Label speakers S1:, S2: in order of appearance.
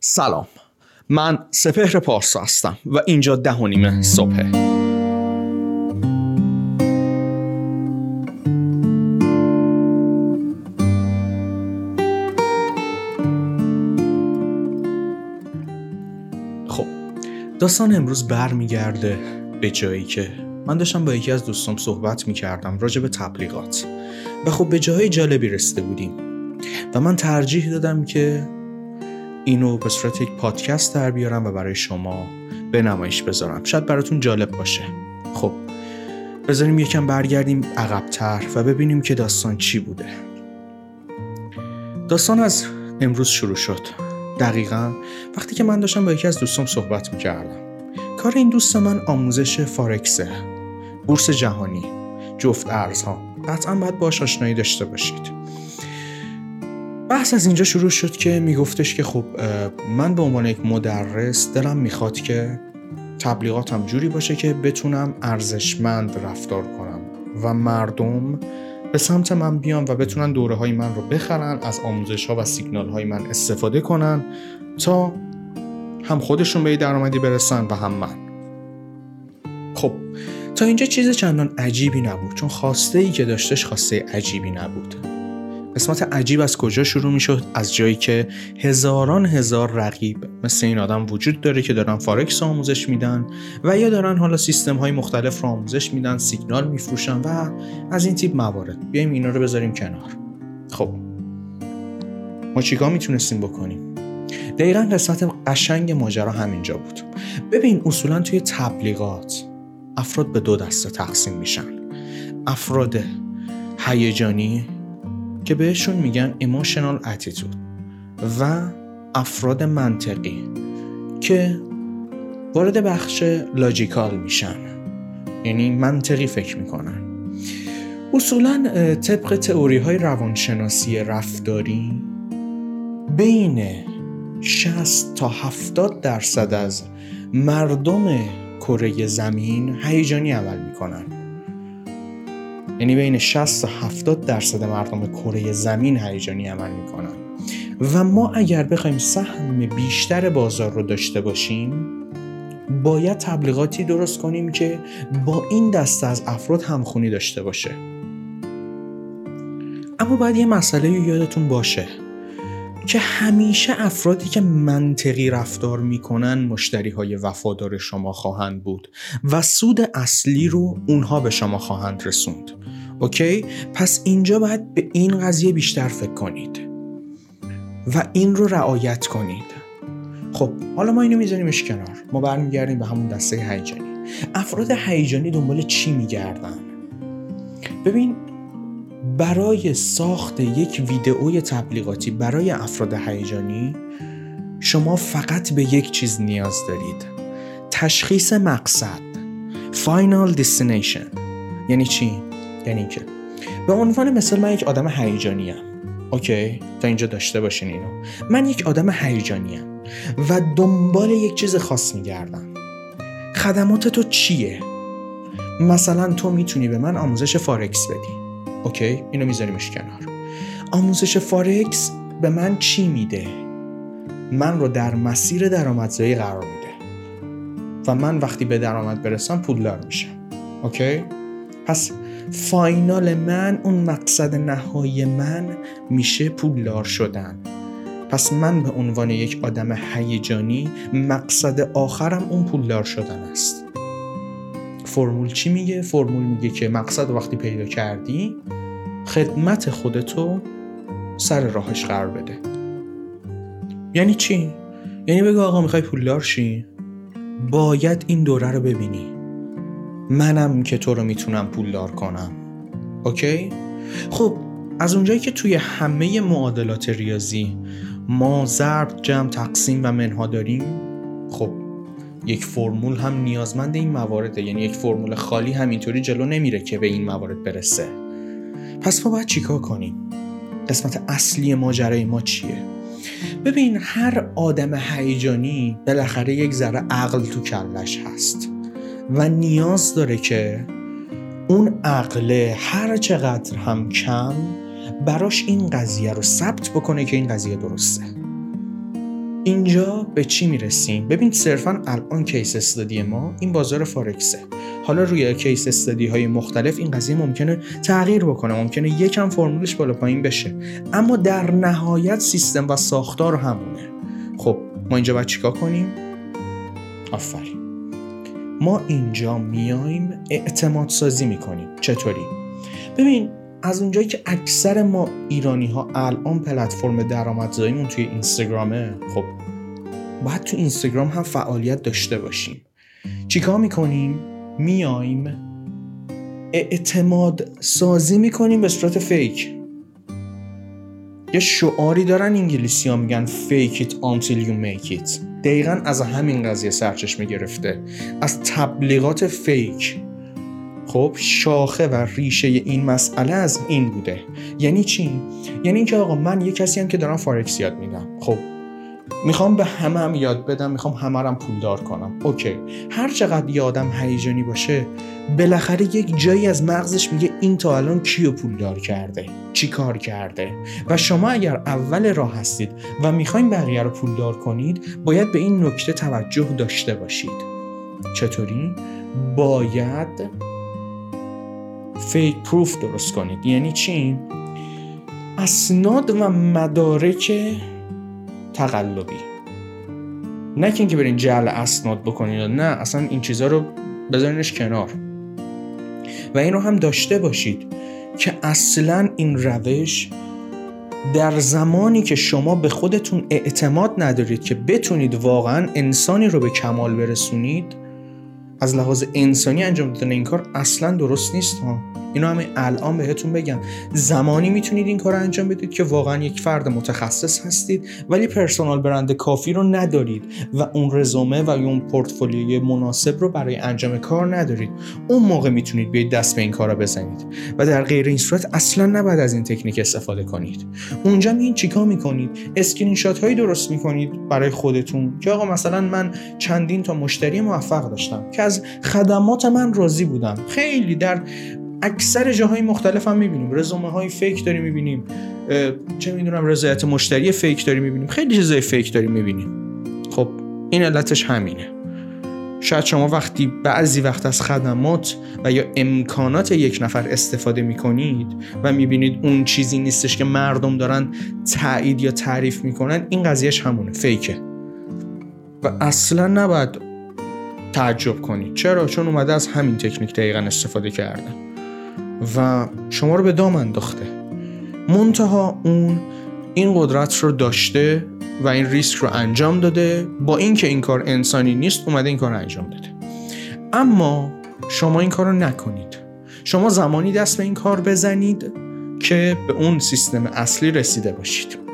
S1: سلام. من سپهر پارسا هستم و اینجا ده و نیمه صبحه. خب داستان امروز برمیگرده به جایی که من داشتم با یکی از دوستام صحبت می‌کردم راجع به تبلیغات. و خب به جای جالبی رسیده بودیم. و من ترجیح دادم که اینو به صورت یک پادکست در بیارم و برای شما به نمایش بذارم. شاید براتون جالب باشه. خب بذاریم یکم برگردیم عقبتر و ببینیم که داستان چی بوده. داستان از امروز شروع شد. دقیقا وقتی که من داشتم با یکی از دوستام صحبت می‌کردم. کار این دوست من آموزش فارکسه بورس جهانی. جفت ارزها. قطعا باید باش آشنایی داشته باشید. بحث از اینجا شروع شد که میگفتش که خب من به عنوان یک مدرس دلم می‌خواد که تبلیغاتم جوری باشه که بتونم ارزشمند رفتار کنم و مردم به سمت من بیان و بتونن دوره های من رو بخرن از آموزش ها و سیگنال های من استفاده کنن تا هم خودشون به درآمدی برسن و هم من. خب تا اینجا چیز چندان عجیبی نبود چون خواسته ای که داشتش خواسته عجیبی نبود. قسمت عجیب از کجا شروع می شد از جایی که هزاران هزار رقیب مثل این آدم وجود داره که دارن فارکس آموزش میدن و یا دارن حالا سیستم های مختلف رو آموزش میدن سیگنال میفروشن و از این تیپ موارد. بیایم اینا رو بذاریم کنار. خب. ما چیکار می‌تونستیم بکنیم؟ دقیقا قسمت قشنگ ماجرا همینجا بود. ببین اصولا توی تبلیغات افراد به دو دسته تقسیم میشن. افراد هیجانی که بهشون میگن emotional attitude و افراد منطقی که وارد بخش لاجیکال میشن. یعنی منطقی فکر می‌کنن. اصولا طبق تئوری های روانشناسی رفتاری بین 60 تا 70 درصد از مردم کره زمین هیجانی عمل می‌کنن. یعنی بین 60 تا 70 درصد مردم کره زمین هیجانی عمل می‌کنن. و ما اگر بخوایم سهم بیشتر بازار رو داشته باشیم باید تبلیغاتی درست کنیم که با این دسته از افراد همخونی داشته باشه. اما باید یه مسئله یادتون باشه که همیشه افرادی که منطقی رفتار می‌کنن مشتری های وفادار شما خواهند بود و سود اصلی رو اونها به شما خواهند رسوند. اوکی؟ پس اینجا باید به این قضیه بیشتر فکر کنید. و این رو رعایت کنید. خب حالا ما اینو میذاریمش کنار. ما برمیگردیم به همون دسته هیجانی. افراد هیجانی دنبال چی میگردن؟ ببین برای ساخت یک ویدئوی تبلیغاتی برای افراد هیجانی شما فقط به یک چیز نیاز دارید. تشخیص مقصد. Final Destination. یعنی چی؟ یعنی که به عنوان مثال من یک آدم هیجانی ام اوکی؟ تا اینجا داشته باشین اینو. من یک آدم هیجانی ام و دنبال یک چیز خاص میگردم. خدمات تو چیه؟ مثلا تو می‌تونی به من آموزش فارکس بدی. okay؟ اینو میذاریمش کنار. آموزش فارکس به من چی میده؟ من رو در مسیر درآمدزایی قرار میده. و من وقتی به درآمد برسم پولدار میشم. okay؟ پس final من اون مقصد نهایی من میشه پولدار شدن پس من به عنوان یک آدم هیجانی مقصد آخرم اون پولدار شدن است فرمول چی میگه؟ فرمول میگه که مقصد وقتی پیدا کردی خدمت خودتو سر راهش قرار بده یعنی چی؟ یعنی بگو آقا می‌خوای پولدار شی؟ باید این دوره رو ببینی منم که تو رو می‌تونم پولدار کنم. اوکی؟ خب از اونجایی که توی همه معادلات ریاضی ما ضرب جمع تقسیم و منها داریم خب یک فرمول هم نیازمند این موارده یعنی یک فرمول خالی همینطوری جلو نمیره که به این موارد برسه. پس ما باید چیکار کنیم؟ قسمت اصلی ماجرای ما چیه؟ ببین هر آدم هیجانی بالاخره یک ذره عقل تو کلش هست. و نیاز داره که اون عقله هر چقدر هم کم براش این قضیه رو ثبت بکنه که این قضیه درسته. اینجا به چی می‌رسیم؟ ببین صرفا الان کیس استادی ما این بازار فارکسه حالا روی کیس استادی های مختلف این قضیه ممکنه تغییر بکنه ممکنه یکم فرمولش بالا پایین بشه. اما در نهایت سیستم و ساختار همونه. خب ما اینجا باید چیکار کنیم؟ آفرین. ما اینجا میایم اعتماد سازی می‌کنیم. چطوری؟ ببین از اونجایی که اکثر ما ایرانی ها الان پلتفرم درآمدزاییمون توی اینستاگرامه خب باید تو اینستاگرام هم فعالیت داشته باشیم. چیکار می‌کنیم؟ میایم اعتماد سازی می‌کنیم به صورت فیک. یه شعاری دارن انگلیسی ها میگن fake it until you make it. دقیقا از همین قضیه سرچشمه گرفته. از تبلیغات فیک خب شاخه و ریشه این مسئله از این بوده. یعنی چی؟ یعنی اینکه آقا من یه کسی هم که دارم فارکس یاد میدم. خب می‌خوام به همه هم یاد بدم می‌خوام همه هم پولدار کنم. okay. هر چقدر یه آدم هیجانی باشه بالاخره یک جایی از مغزش میگه این تا الان کیو پولدار کرده چی کار کرده؟ و شما اگر اول راه هستید و می‌خواین بقیه رو پولدار کنید باید به این نکته توجه داشته باشید. چطوری؟ باید فیک پروف درست کنید. یعنی چی؟ اسناد و مدارک تقلبی. نه که اینکه برین جعل اسناد بکنید نه اصلا این چیزها رو بذارینش کنار. و این رو هم داشته باشید که اصلا این روش در زمانی که شما به خودتون اعتماد ندارید که بتونید واقعا انسانی رو به کمال برسونید از لحاظ انسانی انجام دادن این کار اصلا درست نیست ها. اینو همه الان بهتون بگم. زمانی می‌تونید این کار انجام بدید که واقعا یک فرد متخصص هستید ولی personal brand کافی رو ندارید و اون رزومه و اون پورتفولیوی مناسب رو برای انجام کار ندارید. اون موقع می‌تونید بیاید دست به این کار بزنید و در غیر این صورت اصلا نباید از این تکنیک استفاده کنید. اونجا میین چیکار می‌کنید؟ اسکرین شات هایی درست می‌کنید برای خودتون که آقا مثلا من چندین تا مشتری موفق داشتم که از خدمات من راضی بودم خیلی در اکثر جاهای مختلف هم می‌بینیم. رزومه های فیک داریم می‌بینیم. چه می‌دونم رضایت مشتری فیک داریم می‌بینیم. خیلی چیزای فیک داریم می‌بینیم. خب این علتش همینه. شاید شما وقتی بعضی وقت از خدمات و یا امکانات یک نفر استفاده می‌کنید و می‌بینید اون چیزی نیستش که مردم دارن تایید یا تعریف می‌کنن این قضیهش همونه فیکه. و اصلا نباید تعجب کنید. چرا؟ چون اومده از همین تکنیک دقیقا استفاده کرده. و شما رو به دام انداخته. منتها اون این قدرت رو داشته و این ریسک رو انجام داده. با اینکه این کار انسانی نیست اومده این کار رو انجام داده. اما شما این کار رو نکنید. شما زمانی دست به این کار بزنید که به اون سیستم اصلی رسیده باشید.